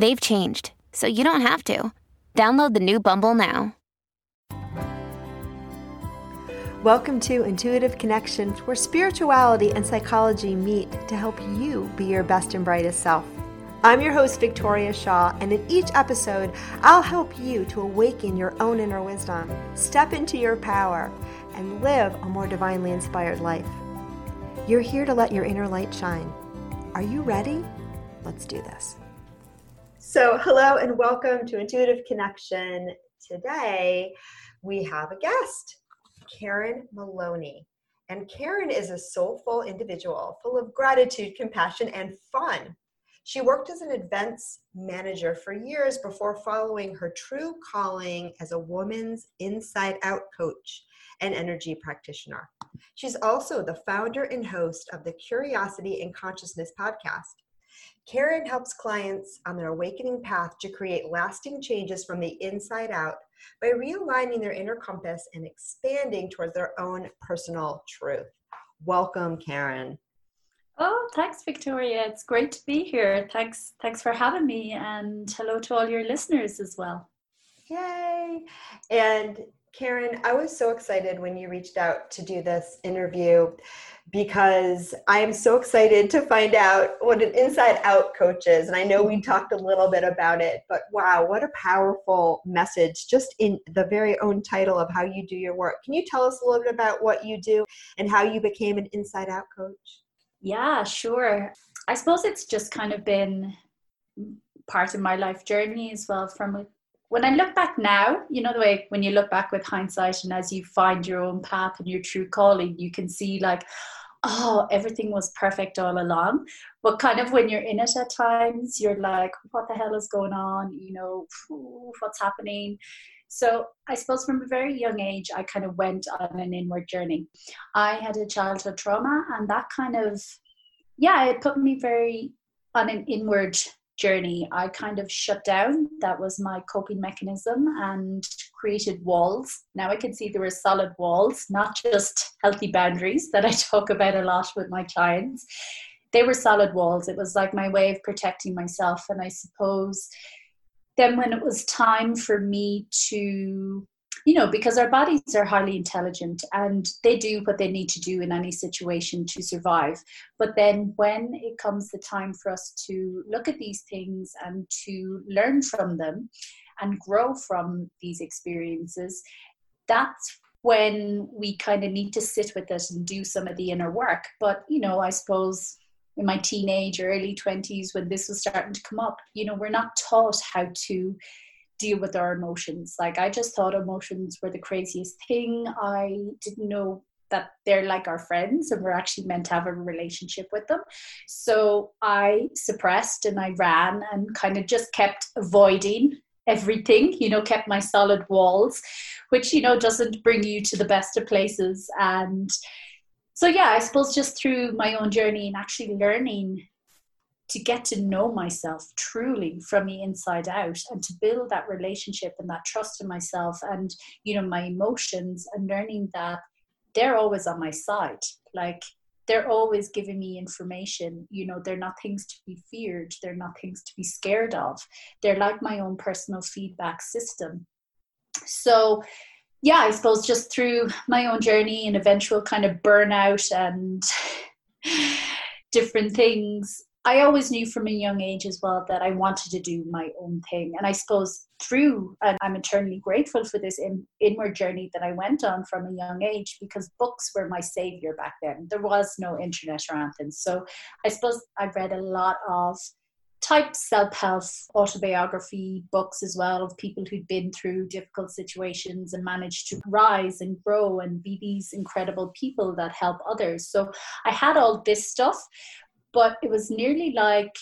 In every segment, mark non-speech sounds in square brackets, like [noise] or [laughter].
They've changed, so you don't have to. Download the new Bumble now. Welcome to Intuitive Connections, where spirituality and psychology meet to help you be your best and brightest self. I'm your host, Victoria Shaw, and in each episode, I'll help you to awaken your own inner wisdom, step into your power, and live a more divinely inspired life. You're here to let your inner light shine. Are you ready? Let's do this. So, hello and welcome to Intuitive Connection. Today, we have a guest, Karen Maloney. And Karen is a soulful individual full of gratitude, compassion, and fun. She worked as an events manager for years before following her true calling as a woman's inside out coach and energy practitioner. She's also the founder and host of the Curiosity and Consciousness podcast. Karen helps clients on their awakening path to create lasting changes from the inside out by realigning their inner compass and expanding towards their own personal truth. Welcome, Karen. Oh, thanks, Victoria. It's great to be here. Thanks, thanks for having me, and hello to all your listeners as well. Yay! And Karen, I was so excited when you reached out to do this interview because I am so excited to find out what an inside out coach is. And I know we mm-hmm. talked a little bit about it, but wow, what a powerful message just in the very own title of how you do your work. Can you tell us a little bit about what you do and how you became an inside out coach? Yeah, sure. I suppose it's just kind of been part of my life journey as well from when I look back now, you know, the way when you look back with hindsight and as you find your own path and your true calling, you can see like, oh, everything was perfect all along. But kind of when you're in it at times, you're like, what the hell is going on? You know, what's happening? So I suppose from a very young age, I kind of went on an inward journey. I had a childhood trauma, and that kind of, yeah, it put me very on an inward journey, I kind of shut down. That was my coping mechanism and created walls. Now I can see there were solid walls, not just healthy boundaries that I [laughs] talk about a lot with my clients. They were solid walls. It was like my way of protecting myself. And I suppose then when it was time for me to you know, because our bodies are highly intelligent and they do what they need to do in any situation to survive. But then when it comes the time for us to look at these things and to learn from them and grow from these experiences, that's when we kind of need to sit with it and do some of the inner work. But, you know, I suppose in my teenage early 20s when this was starting to come up, you know, we're not taught how to deal with our emotions. Like I just thought emotions were the craziest thing. I didn't know that they're like our friends and we're actually meant to have a relationship with them. So I suppressed and I ran and kind of just kept avoiding everything, you know, kept my solid walls, which, you know, doesn't bring you to the best of places. And so, yeah, I suppose just through my own journey and actually learning to get to know myself truly from the inside out and to build that relationship and that trust in myself and you know my emotions and learning that they're always on my side. Like they're always giving me information. You know they're not things to be feared. They're not things to be scared of. They're like my own personal feedback system. So yeah i suppose just through my own journey and eventual kind of burnout and [sighs] different things I always knew from a young age as well that I wanted to do my own thing. And I suppose through, and I'm eternally grateful for this in, inward journey that I went on from a young age because books were my savior back then. There was no internet or anything. So I suppose I read a lot of type self-help autobiography books as well of people who'd been through difficult situations and managed to rise and grow and be these incredible people that help others so i had all this stuff but it was nearly like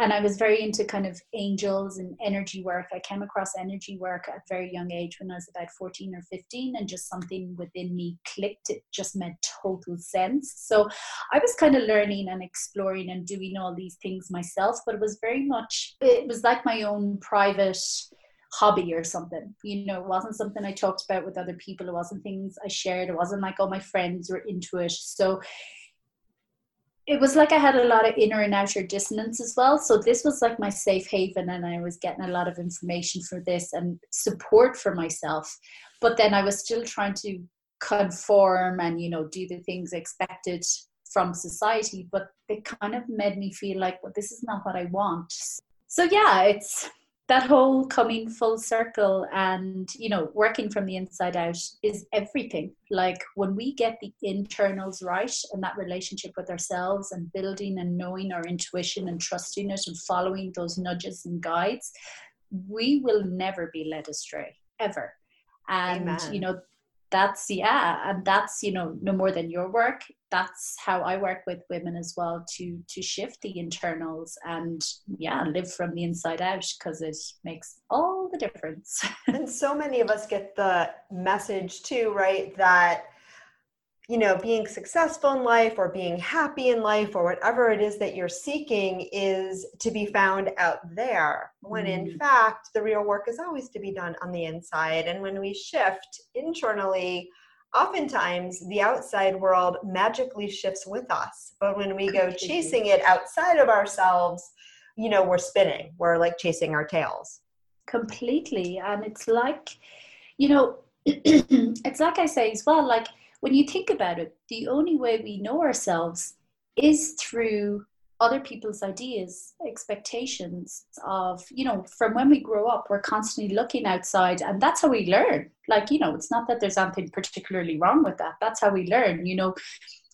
and I was very into kind of angels and energy work. I came across energy work at a very young age when I was about 14 or 15, and just something within me clicked. It just made total sense. So I was kind of learning and exploring and doing all these things myself, but it was very much, it was like my own private hobby or something. You know, it wasn't something I talked about with other people. It wasn't things I shared. It wasn't like all my friends were into it. So it was like I had a lot of inner and outer dissonance as well. So this was like my safe haven, and I was getting a lot of information for this and support for myself. But then I was still trying to conform and you know do the things expected from society. But it kind of made me feel like, well, this is not what I want. So yeah, it's that whole coming full circle and you know working from the inside out is everything like when we get the internals right and that relationship with ourselves and building and knowing our intuition and trusting it and following those nudges and guides we will never be led astray ever and Amen. you know that's yeah and that's you know no more than your work. That's how i work with women as well to to shift the internals and yeah live from the inside out because it makes all the difference. [laughs] And so many of us get the message too right that you know, being successful in life or being happy in life or whatever it is that you're seeking is to be found out there. When mm. in fact, the real work is always to be done on the inside. And when we shift internally, oftentimes the outside world magically shifts with us. But when we go chasing it outside of ourselves, you know, we're spinning, we're like chasing our tails. Completely. And it's like, you know, [clears throat] it's like I say as well, like, when you think about it, the only way we know ourselves is through other people's ideas, expectations of, you know, from when we grow up, we're constantly looking outside and that's how we learn. Like, you know, it's not that there's anything particularly wrong with that. That's how we learn. You know,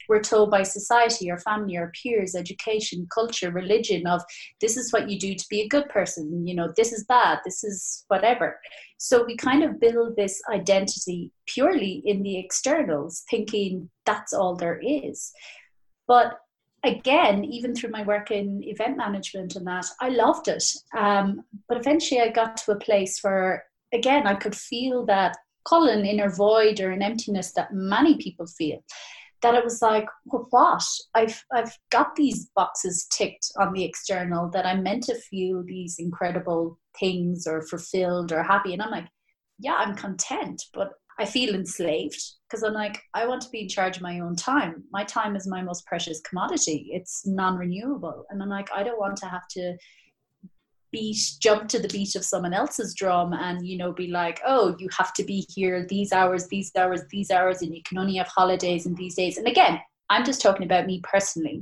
we're told by society, our family, our peers, education, culture, religion of this is what you do to be a good person, you know, this is bad, this is whatever. So we kind of build this identity purely in the externals, thinking that's all there is. But again, even through my work in event management and that, I loved it. Um, but eventually I got to a place where, again, I could feel that call an inner void or an emptiness that many people feel that it was like, well, what? I've I've got these boxes ticked on the external that I'm meant to feel these incredible things or fulfilled or happy, and I'm like, yeah, I'm content, but I feel enslaved because I'm like, I want to be in charge of my own time. My time is my most precious commodity. It's non-renewable, and I'm like, I don't want to have to beat jump to the beat of someone else's drum and you know be like oh you have to be here these hours these hours these hours and you can only have holidays in these days and again i'm just talking about me personally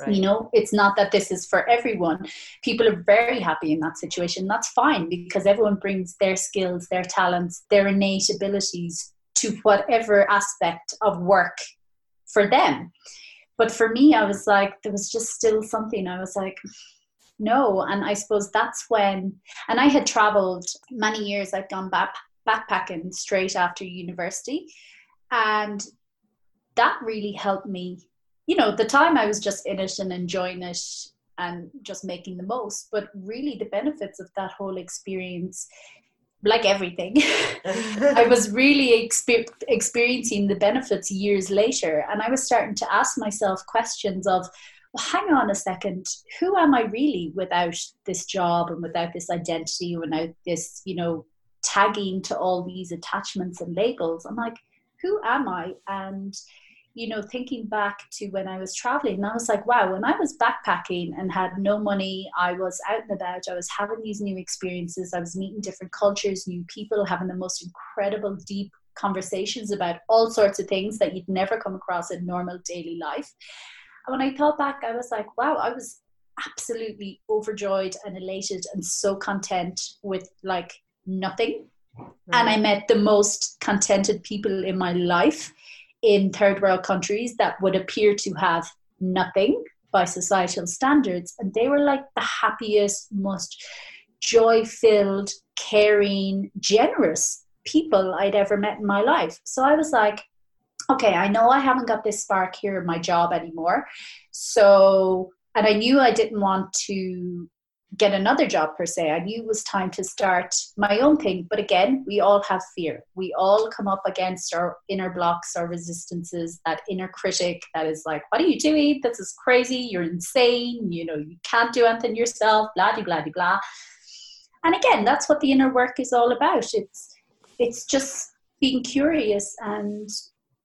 Right. You know, it's not that this is for everyone. People are very happy in that situation. That's fine because everyone brings their skills, their talents, their innate abilities to whatever aspect of work for them. But for me, I was like, there was just still something. I was like, no and i suppose that's when and i had traveled many years i'd gone back backpacking straight after university and that really helped me. You know the time i was just in it and enjoying it and just making the most but really the benefits of that whole experience like everything [laughs] i was really exper- experiencing the benefits years later and i was starting to ask myself questions of well, hang on a second, who am I really without this job and without this identity, without this, you know, tagging to all these attachments and labels? I'm like, who am I? And, you know, thinking back to when I was traveling, I was like, wow, when I was backpacking and had no money, I was out and about, I was having these new experiences, I was meeting different cultures, new people, having the most incredible, deep conversations about all sorts of things that you'd never come across in normal daily life. And when I thought back, I was like, wow, I was absolutely overjoyed and elated and so content with like nothing. And I met the most contented people in my life in third world countries that would appear to have nothing by societal standards. And they were like the happiest, most joy filled, caring, generous people I'd ever met in my life. So I was like, okay, I know I haven't got this spark here in my job anymore. So and I knew I didn't want to get another job per se. I knew it was time to start my own thing. But again, we all have fear. We all come up against our inner blocks, our resistances, that inner critic that is like, what are you doing? This is crazy. You're insane. You know, you can't do anything yourself, blah, blah, blah, blah. And again, that's what the inner work is all about. It's it's just being curious and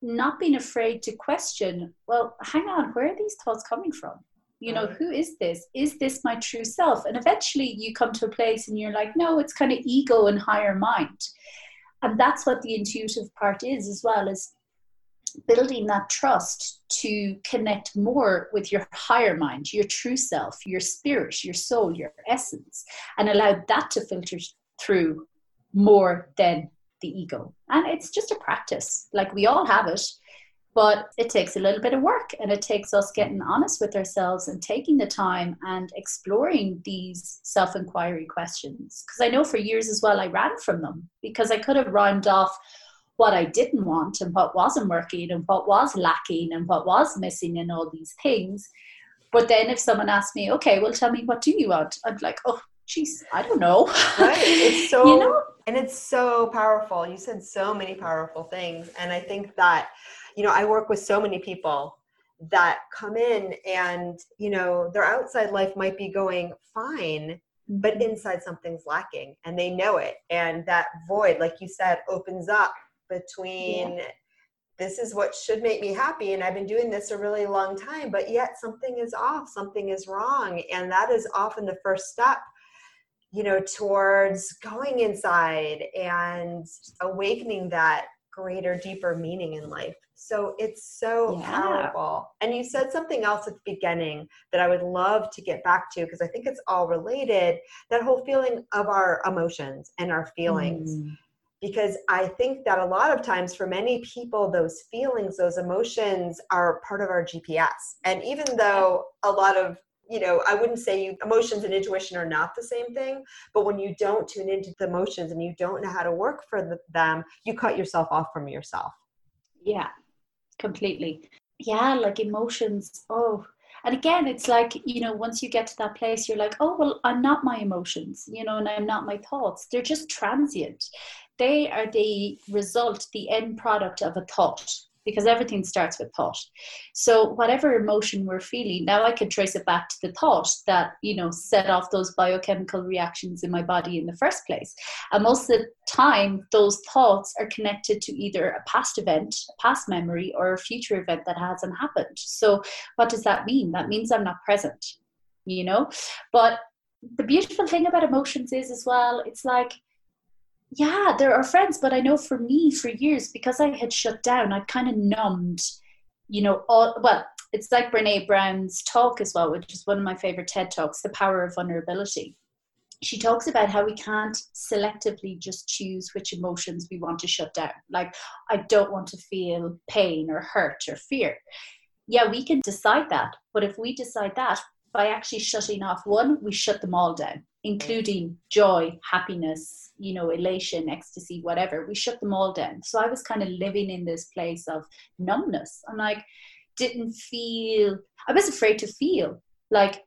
not being afraid to question, well, hang on, where are these thoughts coming from? you know who is this? Is this my true self? And eventually you come to a place and you're like no it's kind of ego and higher mind. And that's what the intuitive part is as well as building that trust to connect more with your higher mind your true self your spirit your soul your essence and allow that to filter through more than the ego and it's just a practice like we all have it but it takes a little bit of work and it takes us getting honest with ourselves and taking the time and exploring these self inquiry questions. Because I know for years as well, I ran from them because I could have rhymed off what I didn't want and what wasn't working and what was lacking and what was missing and all these things. But then if someone asked me, okay, well, tell me, what do you want? I'd be like, oh, geez, I don't know. Right. It's [laughs] so, you know? and it's so powerful. You said so many powerful things. And I think that you know, I work with so many people that come in and, you know, their outside life might be going fine, but mm-hmm. inside something's lacking and they know it. And that void, like you said, opens up between yeah. this is what should make me happy. And I've been doing this a really long time, but yet something is off, something is wrong. And that is often the first step you know towards going inside and awakening that greater deeper meaning in life so it's so yeah. powerful. And you said something else at the beginning that I would love to get back to because I think it's all related that whole feeling of our emotions and our feelings. Mm. Because I think that a lot of times for many people, those feelings, those emotions are part of our GPS. And even though a lot of you know, I wouldn't say you, emotions and intuition are not the same thing, but when you don't tune into the emotions and you don't know how to work for the, them, you cut yourself off from yourself. Yeah, completely. Yeah like emotions oh. And again it's like you know once you get to that place you're like oh well i'm not my emotions you know and i'm not my thoughts. They're just transient. They are the result the end product of a thought because everything starts with thought. So whatever emotion we're feeling, now I can trace it back to the thought that, you know, set off those biochemical reactions in my body in the first place. And most of the time, those thoughts are connected to either a past event, a past memory, or a future event that hasn't happened. So what does that mean? That means I'm not present, you know? But the beautiful thing about emotions is as well, it's like yeah, there are friends, but I know for me, for years, because I had shut down, I kind of numbed, you know, all well, it's like Brene Brown's talk as well, which is one of my favorite TED talks, The Power of Vulnerability. She talks about how we can't selectively just choose which emotions we want to shut down. Like, I don't want to feel pain or hurt or fear. Yeah, we can decide that. But if we decide that, by actually shutting off one, we shut them all down, including joy, happiness, you know, elation, ecstasy, whatever. We shut them all down. So I was kind of living in this place of numbness. I'm like, didn't feel, I was afraid to feel like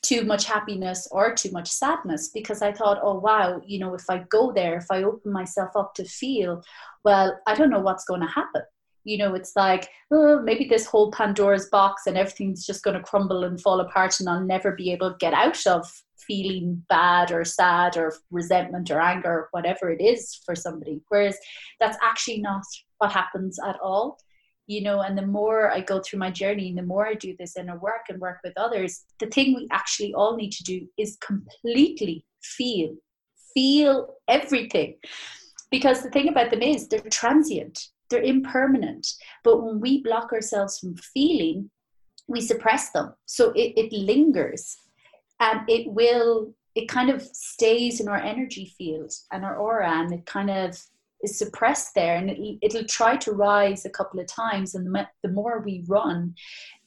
too much happiness or too much sadness because I thought, oh, wow, you know, if I go there, if I open myself up to feel, well, I don't know what's going to happen you know it's like oh, maybe this whole pandora's box and everything's just going to crumble and fall apart and i'll never be able to get out of feeling bad or sad or resentment or anger whatever it is for somebody whereas that's actually not what happens at all you know and the more i go through my journey and the more i do this inner work and work with others the thing we actually all need to do is completely feel feel everything because the thing about them is they're transient they're impermanent. But when we block ourselves from feeling, we suppress them. So it, it lingers and it will, it kind of stays in our energy field and our aura and it kind of is suppressed there and it, it'll try to rise a couple of times. And the, the more we run,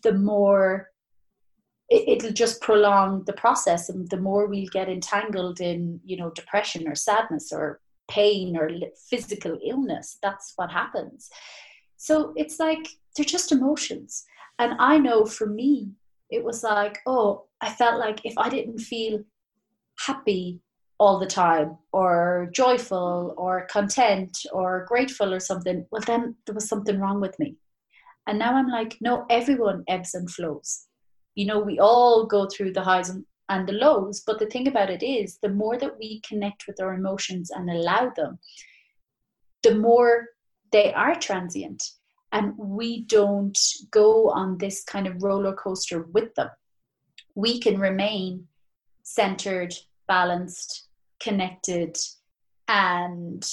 the more it, will just prolong the process and the more we get entangled in you know depression or sadness or pain or physical illness. That's what happens. So it's like they're just emotions. And I know for me, it was like, oh, I felt like if I didn't feel happy all the time or joyful or content or grateful or something, well, then there was something wrong with me. And now I'm like, no, everyone ebbs and flows. You know, we all go through the highs and, and the lows. But the thing about it is, the more that we connect with our emotions and allow them, the more they are transient. And we don't go on this kind of roller coaster with them. We can remain centered, balanced, connected, and,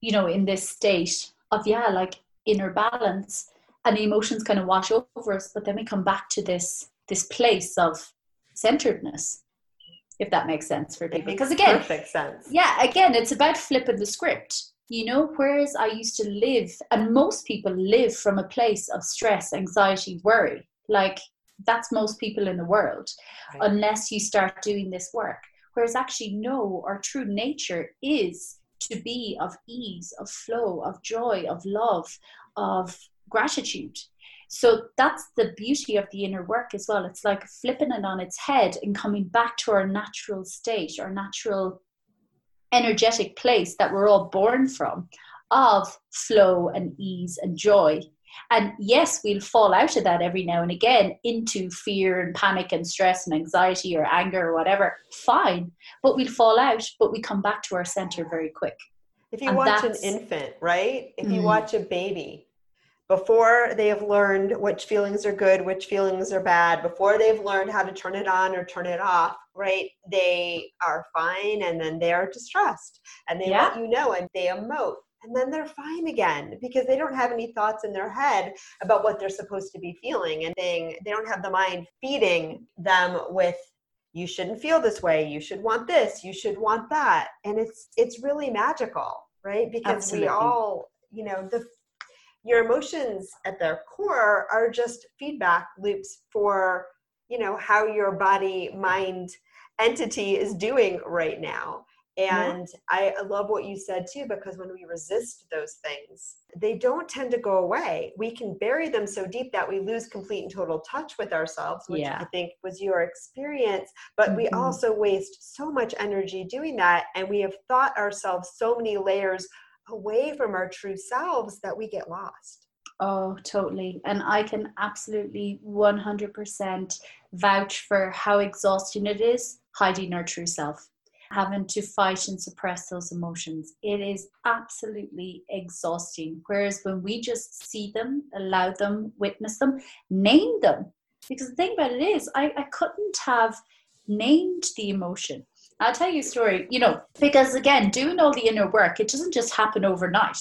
you know, in this state of, yeah, like inner balance and the emotions kind of wash over us but then we come back to this this place of centeredness if that makes sense for people. Because again perfect sense. yeah again it's about flipping the script you know whereas i used to live and most people live from a place of stress anxiety worry like that's most people in the world right. unless you start doing this work whereas actually no our true nature is to be of ease of flow of joy of love of gratitude. So that's the beauty of the inner work as well. It's like flipping it on its head and coming back to our natural state, our natural energetic place that we're all born from of flow and ease and joy. And yes, we'll fall out of that every now and again into fear and panic and stress and anxiety or anger or whatever. Fine. But we'll fall out, but we come back to our center very quick. If you and watch an infant, right? If you mm. watch a baby, before they have learned which feelings are good, which feelings are bad, before they've learned how to turn it on or turn it off, right? They are fine and then they are distressed and they yeah. let you know and they emote and then they're fine again because they don't have any thoughts in their head about what they're supposed to be feeling and they, they don't have the mind feeding them with you shouldn't feel this way you should want this you should want that and it's it's really magical right because Absolutely. we all you know the your emotions at their core are just feedback loops for you know how your body mind entity is doing right now and yeah. I love what you said too, because when we resist those things, they don't tend to go away. We can bury them so deep that we lose complete and total touch with ourselves, which yeah. I think was your experience. But mm-hmm. we also waste so much energy doing that. And we have thought ourselves so many layers away from our true selves that we get lost. Oh, totally. And I can absolutely 100% vouch for how exhausting it is hiding our true self, having to fight and suppress those emotions. It is absolutely exhausting. Whereas when we just see them, allow them, witness them, name them. Because the thing about it is, I, I couldn't have named the emotion. I'll tell you a story, you know, because again, doing all the inner work, it doesn't just happen overnight.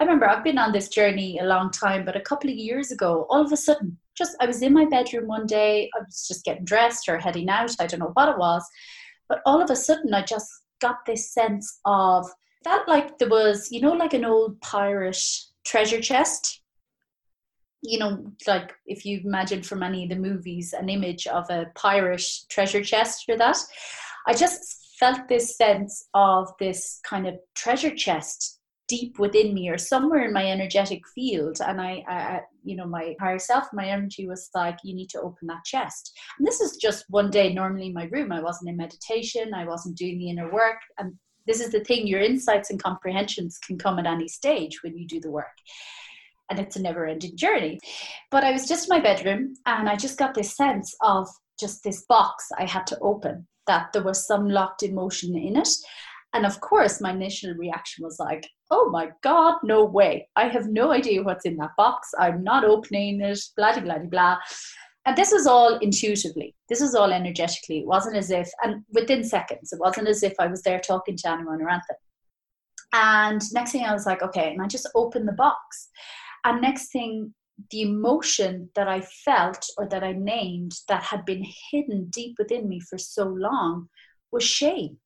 I remember I've been on this journey a long time, but a couple of years ago, all of a sudden, just I was in my bedroom one day, I was just getting dressed or heading out, I don't know what it was, but all of a sudden, I just got this sense of felt like there was, you know, like an old pirate treasure chest you know, like if you imagine from any of the movies an image of a pirate treasure chest or that, I just felt this sense of this kind of treasure chest deep within me or somewhere in my energetic field. And I, I, you know my higher self my energy was like you need to open that chest. And this is just one day normally in my room. I wasn't in meditation. I wasn't doing the inner work. And this is the thing your insights and comprehensions can come at any stage when you do the work. And it's a never ending journey. But i was just in my bedroom and i just got this sense of just this box i had to open that there was some locked emotion in it. And of course, my initial reaction was like, oh my God, no way. I have no idea what's in that box. I'm not opening it, blah, blah, blah, blah. And this is all intuitively. This is all energetically. It wasn't as if, and within seconds, it wasn't as if I was there talking to anyone or anything. And next thing I was like, okay, and I just opened the box. And next thing the emotion that I felt or that I named that had been hidden deep within me for so long was shame.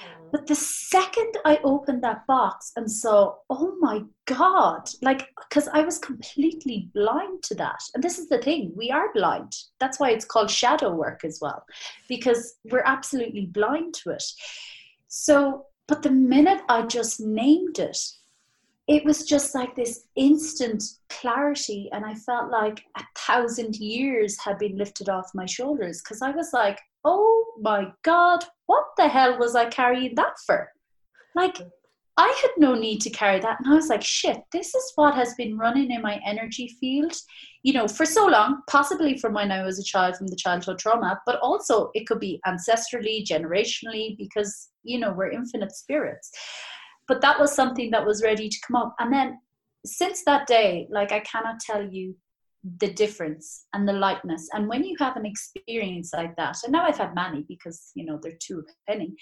Mm. But the second I opened that box and saw, oh my God, like, because I was completely blind to that. And this is the thing, we are blind. That's why it's called shadow work as well, because we're absolutely blind to it. So, but the minute I just named it, it was just like this instant clarity and i felt like a thousand years had been lifted off my shoulders because i was like oh my god what the hell was i carrying that for? Like i had no need to carry that and i was like shit this is what has been running in my energy field you know for so long possibly from when i was a child from the childhood trauma but also it could be ancestrally generationally because you know we're infinite spirits but that was something that was ready to come up. And then since that day like i cannot tell you the difference and the lightness. And when you have an experience like that and now i've had many because you know they're two penny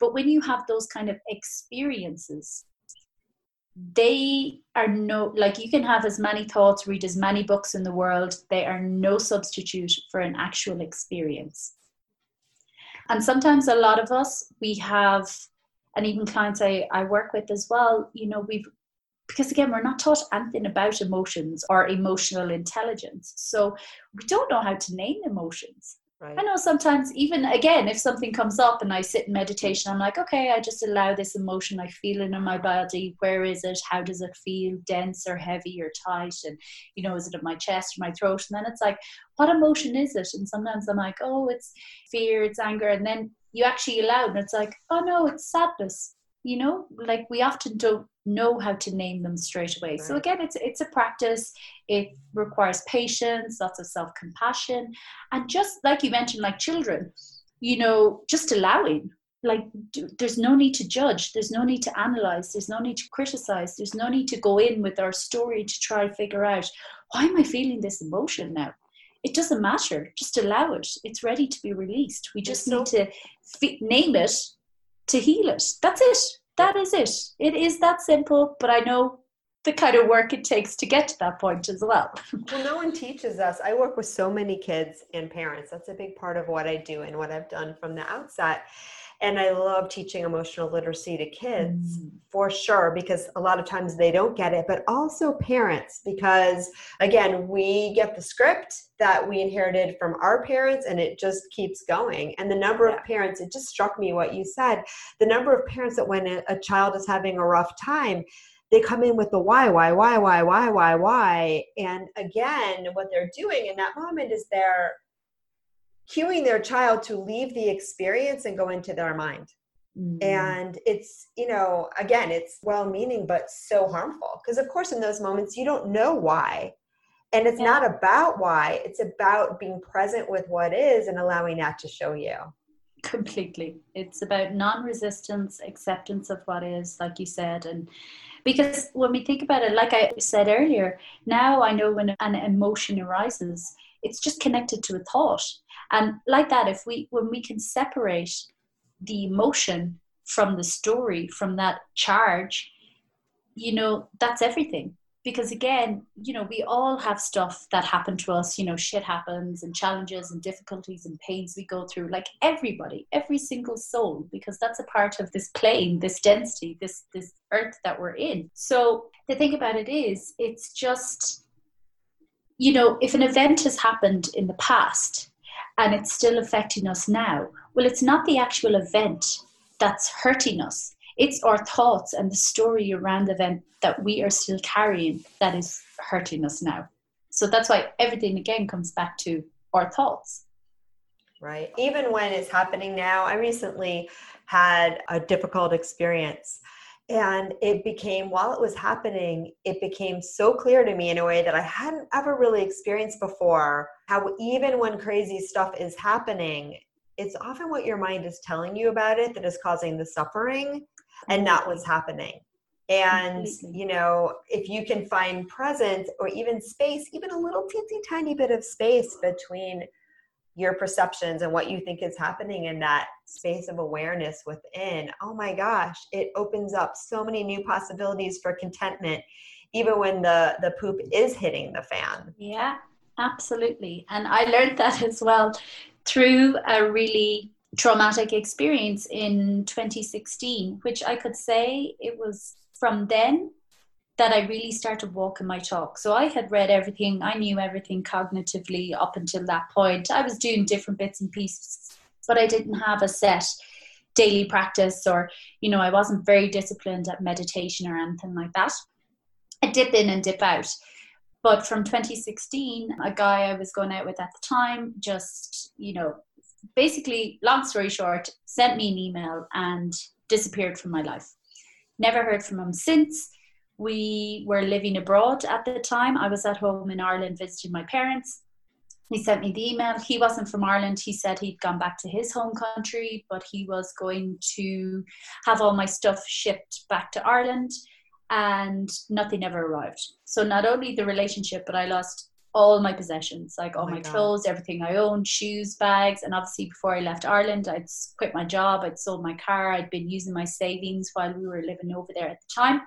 but when you have those kind of experiences they are no like you can have as many thoughts read as many books in the world. They are no substitute for an actual experience. And sometimes a lot of us we have and even clients I, I work with as well, you know, we've because again we're not taught anything about emotions or emotional intelligence. So we don't know how to name emotions. Right. i know sometimes even again if something comes up and i sit in meditation i'm like okay i just allow this emotion i feel it in my body. Where is it? How does it feel? Dense or heavy or tight? And you know is it in my chest or my throat? And then it's like what emotion is it? And sometimes i'm like oh it's fear it's anger. And then you actually allow and it's like oh no it's sadness you know? Like we often don't know how to name them straight away. Right. so again it's it's a practice. It requires patience lots of self-compassion and just like you mentioned like children you know just allowing. Like there's no need to judge. There's no need to analyze. There's no need to criticize. There's no need to go in with our story to try to figure out why am i feeling this emotion now it doesn't matter. Just allow it. It's ready to be released. We just need to f- name it to heal it. That's it. That is it. It is that simple, but I know the kind of work it takes to get to that point as well. [laughs] well, no one teaches us. I work with so many kids and parents. That's a big part of what I do and what I've done from the outset and i love teaching emotional literacy to kids mm. for sure because a lot of times they don't get it but also parents because again we get the script that we inherited from our parents and it just keeps going and the number yeah. of parents it just struck me what you said the number of parents that when a child is having a rough time they come in with the why, why, why, why, why, why, why. And again, what they're doing in that moment is they're cueing their child to leave the experience and go into their mind. Mm-hmm. And it's, you know, again, it's well meaning, but so harmful. Because, of course, in those moments, you don't know why. And it's yeah. not about why, it's about being present with what is and allowing that to show you. Completely. It's about non resistance, acceptance of what is, like you said. And because when we think about it, like I said earlier, now I know when an emotion arises, it's just connected to a thought. And like that if we when we can separate the emotion from the story from that charge you know that's everything. Because again you know we all have stuff that happened to us you know shit happens and challenges and difficulties and pains we go through like everybody every single soul because that's a part of this plane this density this this earth that we're in. So the thing about it is it's just you know if an event has happened in the past and it's still affecting us now. Well, it's not the actual event that's hurting us, it's our thoughts and the story around the event that we are still carrying that is hurting us now. So that's why everything again comes back to our thoughts. Right. Even when it's happening now, I recently had a difficult experience and it became while it was happening it became so clear to me in a way that i hadn't ever really experienced before how even when crazy stuff is happening it's often what your mind is telling you about it that is causing the suffering and not what's happening. And you know if you can find presence or even space even a little teensy tiny bit of space between your perceptions and what you think is happening in that space of awareness within oh my gosh it opens up so many new possibilities for contentment even when the the poop is hitting the fan. Yeah absolutely. And i learned that [laughs] as well through a really traumatic experience in 2016 which i could say it was from then that I really started walking my talk. So I had read everything, I knew everything cognitively up until that point. I was doing different bits and pieces, but I didn't have a set daily practice or, you know, I wasn't very disciplined at meditation or anything like that. I dip in and dip out. But from 2016, a guy I was going out with at the time just, you know, basically, long story short, sent me an email and disappeared from my life. Never heard from him since. We were living abroad at the time. I was at home in Ireland visiting my parents. He sent me the email. He wasn't from Ireland. He said he'd gone back to his home country, but he was going to have all my stuff shipped back to Ireland and nothing ever arrived. So not only the relationship, but I lost all my possessions, like all oh my, my clothes, everything I owned, shoes, bags. And obviously, before I left Ireland, I'd quit my job, I'd sold my car, I'd been using my savings while we were living over there at the time.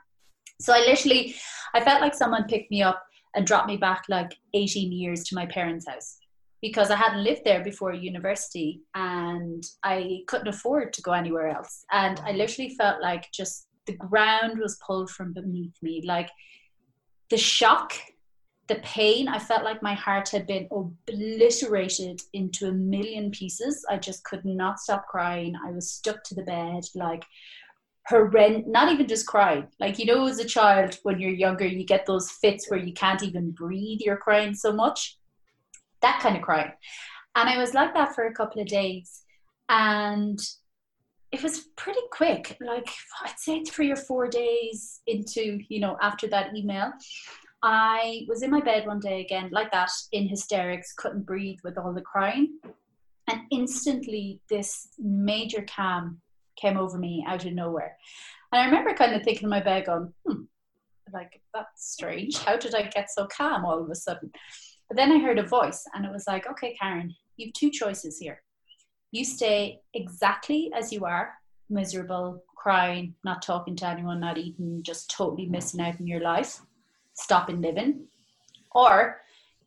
So I literally, I felt like someone picked me up and dropped me back like 18 years to my parents' house because I hadn't lived there before university and I couldn't afford to go anywhere else. And I literally felt like just the ground was pulled from beneath me. Like the shock, the pain, I felt like my heart had been obliterated into a million pieces. I just could not stop crying. I was stuck to the bed, like horrendous, not even just crying. Like, you know, as a child, when you're younger, you get those fits where you can't even breathe, you're crying so much. That kind of crying. And I was like that for a couple of days. And it was pretty quick like i'd say three or four days into you know after that email i was in my bed one day again like that in hysterics couldn't breathe with all the crying and instantly this major calm came over me out of nowhere and i remember kind of thinking in my bed going hmm like that's strange how did i get so calm all of a sudden but then i heard a voice and it was like okay karen you have two choices here you stay exactly as you are, miserable, crying, not talking to anyone, not eating, just totally missing out in your life, stopping living. Or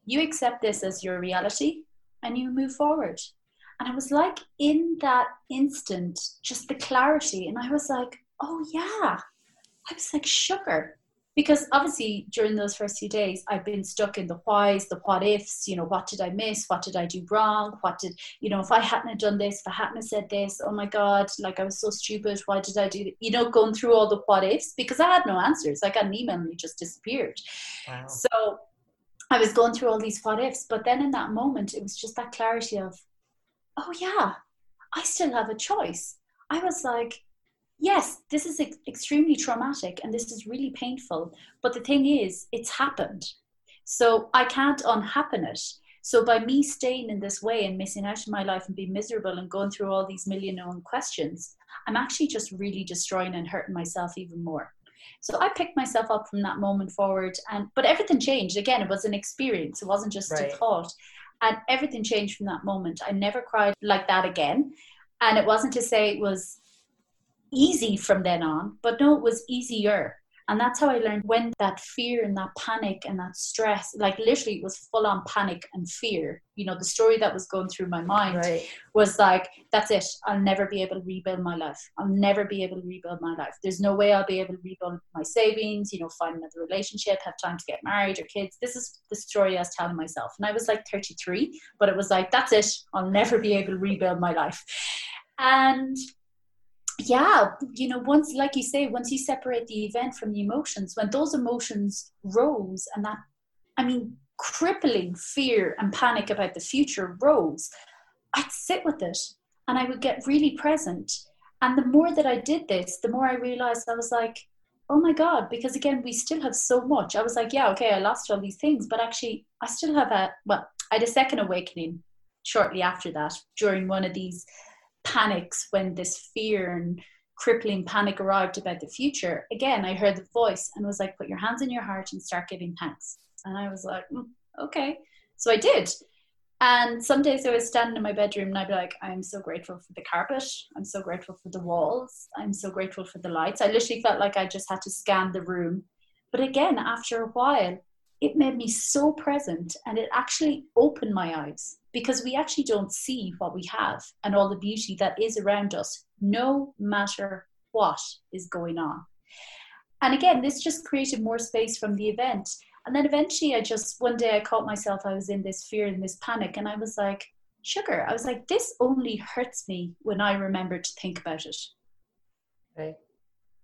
you accept this as your reality and you move forward. And I was like in that instant, just the clarity. And I was like, oh yeah. I was like, sugar because obviously during those first few days i've been stuck in the whys the what ifs you know what did i miss what did i do wrong what did you know if i hadn't have done this if i hadn't have said this oh my god like i was so stupid why did i do that you know going through all the what ifs because i had no answers i got an email and it just disappeared wow. so i was going through all these what ifs but then in that moment it was just that clarity of oh yeah i still have a choice i was like yes, this is ex- extremely traumatic and this is really painful. But the thing is, it's happened. So I can't unhappen it. So by me staying in this way and missing out in my life and being miserable and going through all these million known questions, I'm actually just really destroying and hurting myself even more. So I picked myself up from that moment forward and but everything changed. Again, it was an experience. It wasn't just right. a thought. And everything changed from that moment. I never cried like that again. And it wasn't to say it was easy from then on, but no, it was easier. And that's how I learned when that fear and that panic and that stress, like literally it was full on panic and fear. You know, the story that was going through my mind right. was like, that's it. I'll never be able to rebuild my life. I'll never be able to rebuild my life. There's no way I'll be able to rebuild my savings, you know, find another relationship, have time to get married or kids. This is the story I was telling myself. And I was like 33, but it was like, that's it. I'll never be able to rebuild my life. And yeah you know once like you say once you separate the event from the emotions when those emotions rose and that i mean crippling fear and panic about the future rose i'd sit with it and i would get really present. And the more that i did this the more i realized i was like oh my god because again we still have so much. I was like yeah okay i lost all these things but actually i still have a well i had a second awakening shortly after that during one of these panics when this fear and crippling panic arrived about the future, again, I heard the voice and was like, put your hands in your heart and start giving thanks. And I was like, mm, okay. So I did. And some days I was standing in my bedroom and I'd be like, I'm so grateful for the carpet. I'm so grateful for the walls. I'm so grateful for the lights. I literally felt like I just had to scan the room. But again, after a while, it made me so present and it actually opened my eyes because we actually don't see what we have and all the beauty that is around us, no matter what is going on. And again, this just created more space from the event. And then eventually, I just, one day, I caught myself, I was in this fear and this panic, and I was like, sugar. I was like, this only hurts me when I remember to think about it. Right.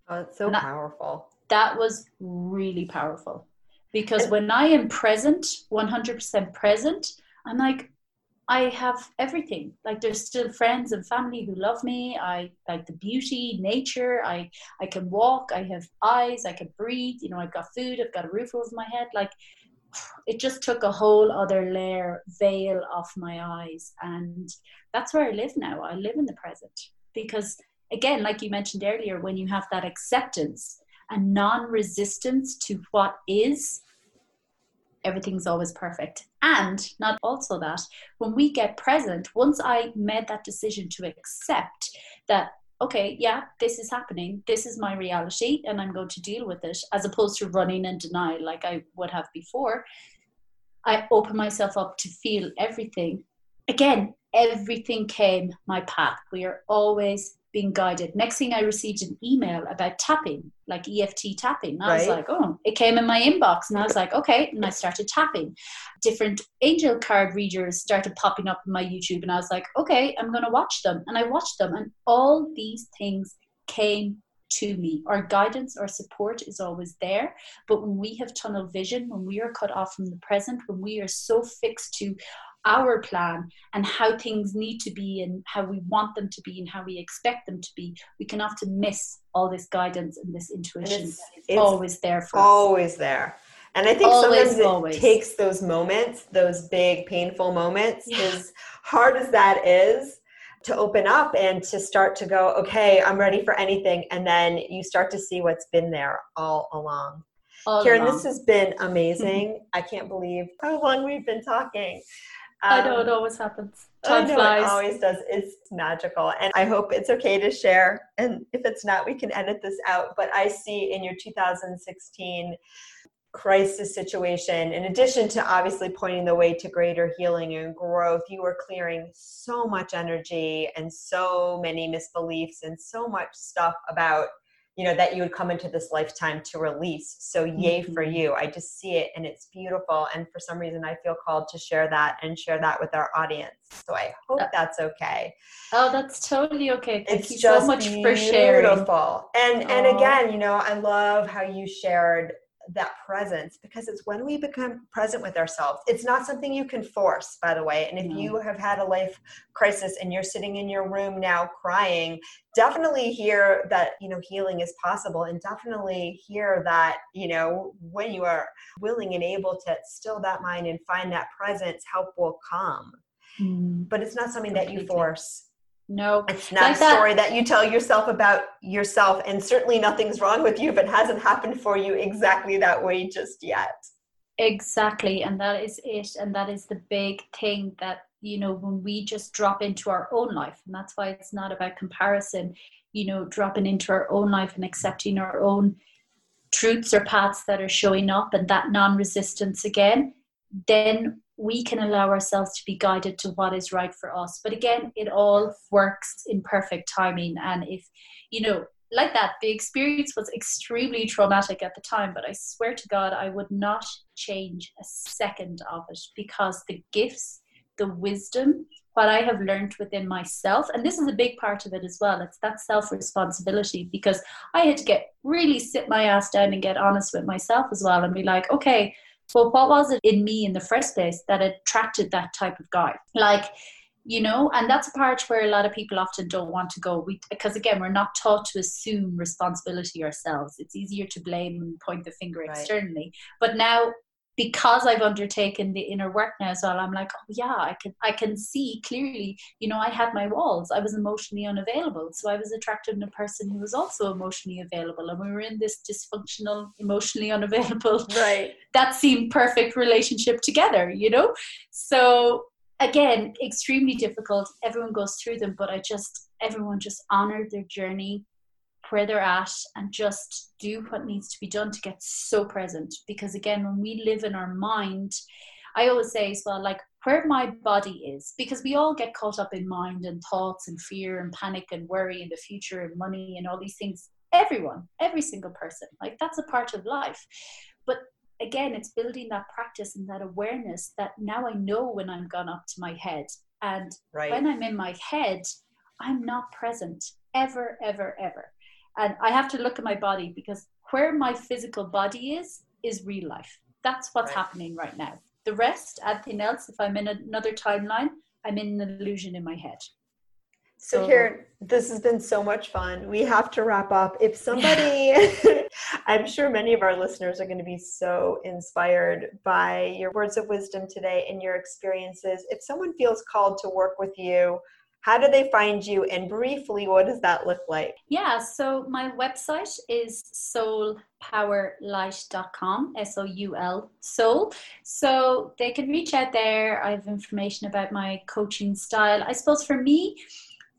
Oh, it's so and powerful. that was really powerful because when I am present, 100% present, I'm like, I have everything. Like there's still friends and family who love me. I like the beauty, nature. I I can walk. I have eyes. I can breathe. You know, I've got food. I've got a roof over my head. Like it just took a whole other layer veil off my eyes, and that's where I live now. I live in the present because again, like you mentioned earlier, when you have that acceptance and non-resistance to what is everything's always perfect. And not also that, when we get present, once I made that decision to accept that, okay, yeah, this is happening, this is my reality, and I'm going to deal with it, as opposed to running and denial like I would have before, I open myself up to feel everything. Again, everything came my path. We are always being guided. Next thing I received an email about tapping, like EFT tapping. And I was like, oh, it came in my inbox. And I was like, okay. And I started tapping. Different angel card readers started popping up in my YouTube. And I was like, okay, I'm going to watch them. And I watched them. And all these things came to me. Our guidance, our support is always there. But when we have tunnel vision, when we are cut off from the present, when we are so fixed to our plan and how things need to be and how we want them to be and how we expect them to be, we can often miss all this guidance and this intuition. It's, it's always there for us. always us. there. And I think always, sometimes it always. takes those moments, those big painful moments, yeah. as hard as that is, to open up and to start to go, okay, I'm ready for anything. And then you start to see what's been there all along. All Karen, along. this has been amazing. [laughs] I can't believe how long we've been talking. Um, I know it always happens. Time know, flies. It always does. It's magical. And I hope it's okay to share. And if it's not, we can edit this out. But I see in your 2016 crisis situation, in addition to obviously pointing the way to greater healing and growth, you were clearing so much energy and so many misbeliefs and so much stuff about you know that you would come into this lifetime to release. So yay mm-hmm. for you. I just see it and it's beautiful. And for some reason i feel called to share that and share that with our audience. So i hope uh, that's okay. oh that's totally okay. Thank it's you so much for sharing. beautiful. And and again you know i love how you shared that presence because it's when we become present with ourselves. It's not something you can force, by the way. And if you have had a life crisis and you're sitting in your room now crying, definitely hear that, you know, healing is possible and definitely hear that, you know, when you are willing and able to still that mind and find that presence, help will come. Mm. But it's not something that you force no, it's not like a story that. that you tell yourself about yourself, and certainly nothing's wrong with you if it hasn't happened for you exactly that way just yet. Exactly, and that is it, and that is the big thing that you know when we just drop into our own life, and that's why it's not about comparison. You know, dropping into our own life and accepting our own truths or paths that are showing up, and that non-resistance again. Then we can allow ourselves to be guided to what is right for us. But again, it all works in perfect timing. And if, you know, like that, the experience was extremely traumatic at the time, but I swear to God, I would not change a second of it because the gifts, the wisdom, what I have learned within myself, and this is a big part of it as well, it's that self responsibility because I had to get really sit my ass down and get honest with myself as well and be like, okay, but what was it in me in the first place that attracted that type of guy? Like, you know, and that's a part where a lot of people often don't want to go. We, because again, we're not taught to assume responsibility ourselves. It's easier to blame and point the finger right. externally. But now because I've undertaken the inner work now as well, I'm like, oh yeah, I can I can see clearly, you know, I had my walls. I was emotionally unavailable. So I was attracted to a person who was also emotionally available. And we were in this dysfunctional, emotionally [laughs] unavailable right. that seemed perfect relationship together, you know? So again, extremely difficult. Everyone goes through them, but I just everyone just honored their journey where they're at and just do what needs to be done to get so present. Because again, when we live in our mind, I always say as well, like where my body is, because we all get caught up in mind and thoughts and fear and panic and worry in the future and money and all these things. Everyone, every single person, like that's a part of life. But again, it's building that practice and that awareness that now I know when I'm gone up to my head. And right. when I'm in my head, I'm not present ever, ever, ever. And I have to look at my body because where my physical body is, is real life. That's what's right. happening right now. The rest, everything else, if I'm in another timeline, I'm in an illusion in my head. So, Karen, this has been so much fun. We have to wrap up. If somebody, [laughs] I'm sure many of our listeners are going to be so inspired by your words of wisdom today and your experiences. If someone feels called to work with you, how do they find you? And briefly, what does that look like? Yeah, so my website is soulpowerlight.com, S O U L, soul. So they can reach out there. I have information about my coaching style. I suppose for me,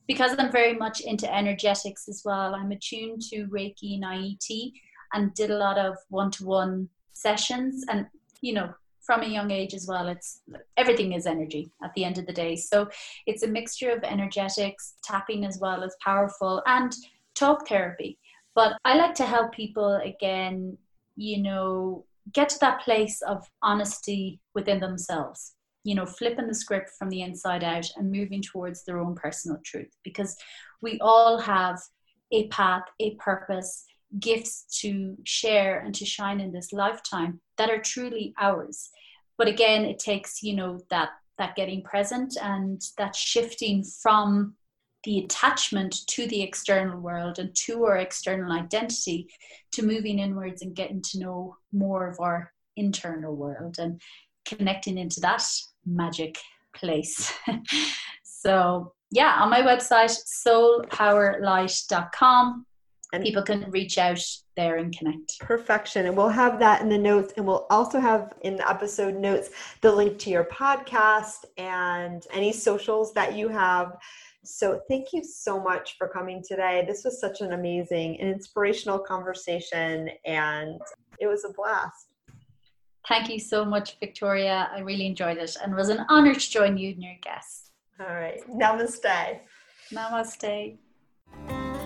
because I'm very much into energetics as well, I'm attuned to Reiki and IET and did a lot of one to one sessions. And, you know, from a young age as well, it's everything is energy at the end of the day. So it's a mixture of energetics, tapping as well as powerful, and talk therapy. But I like to help people again, you know, get to that place of honesty within themselves you know, flipping the script from the inside out and moving towards their own personal truth because we all have a path, a purpose, gifts to share and to shine in this lifetime that are truly ours. But again, it takes, you know, that that getting present and that shifting from the attachment to the external world and to our external identity to moving inwards and getting to know more of our internal world and connecting into that magic place. [laughs] so, yeah, on my website, soulpowerlight.com, and people can reach out there and connect. Perfection. And we'll have that in the notes. And we'll also have in the episode notes the link to your podcast and any socials that you have. So thank you so much for coming today. This was such an amazing and inspirational conversation, and it was a blast. Thank you so much, Victoria. I really enjoyed it and it was an honor to join you and your guests. All right. Namaste. Namaste.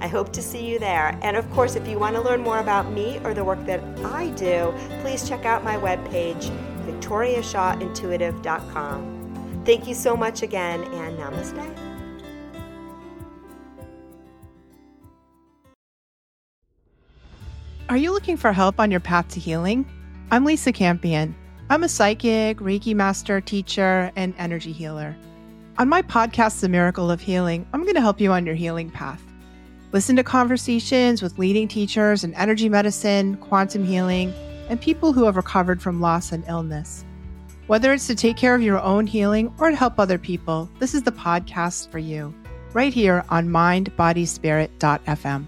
I hope to see you there. And of course, if you want to learn more about me or the work that I do, please check out my webpage, victoriashawintuitive.com. Thank you so much again, and namaste. Are you looking for help on your path to healing? I'm Lisa Campion. I'm a psychic, Reiki master, teacher, and energy healer. On my podcast, The Miracle of Healing, I'm going to help you on your healing path. Listen to conversations with leading teachers in energy medicine, quantum healing, and people who have recovered from loss and illness. Whether it's to take care of your own healing or to help other people, this is the podcast for you, right here on mindbodyspirit.fm.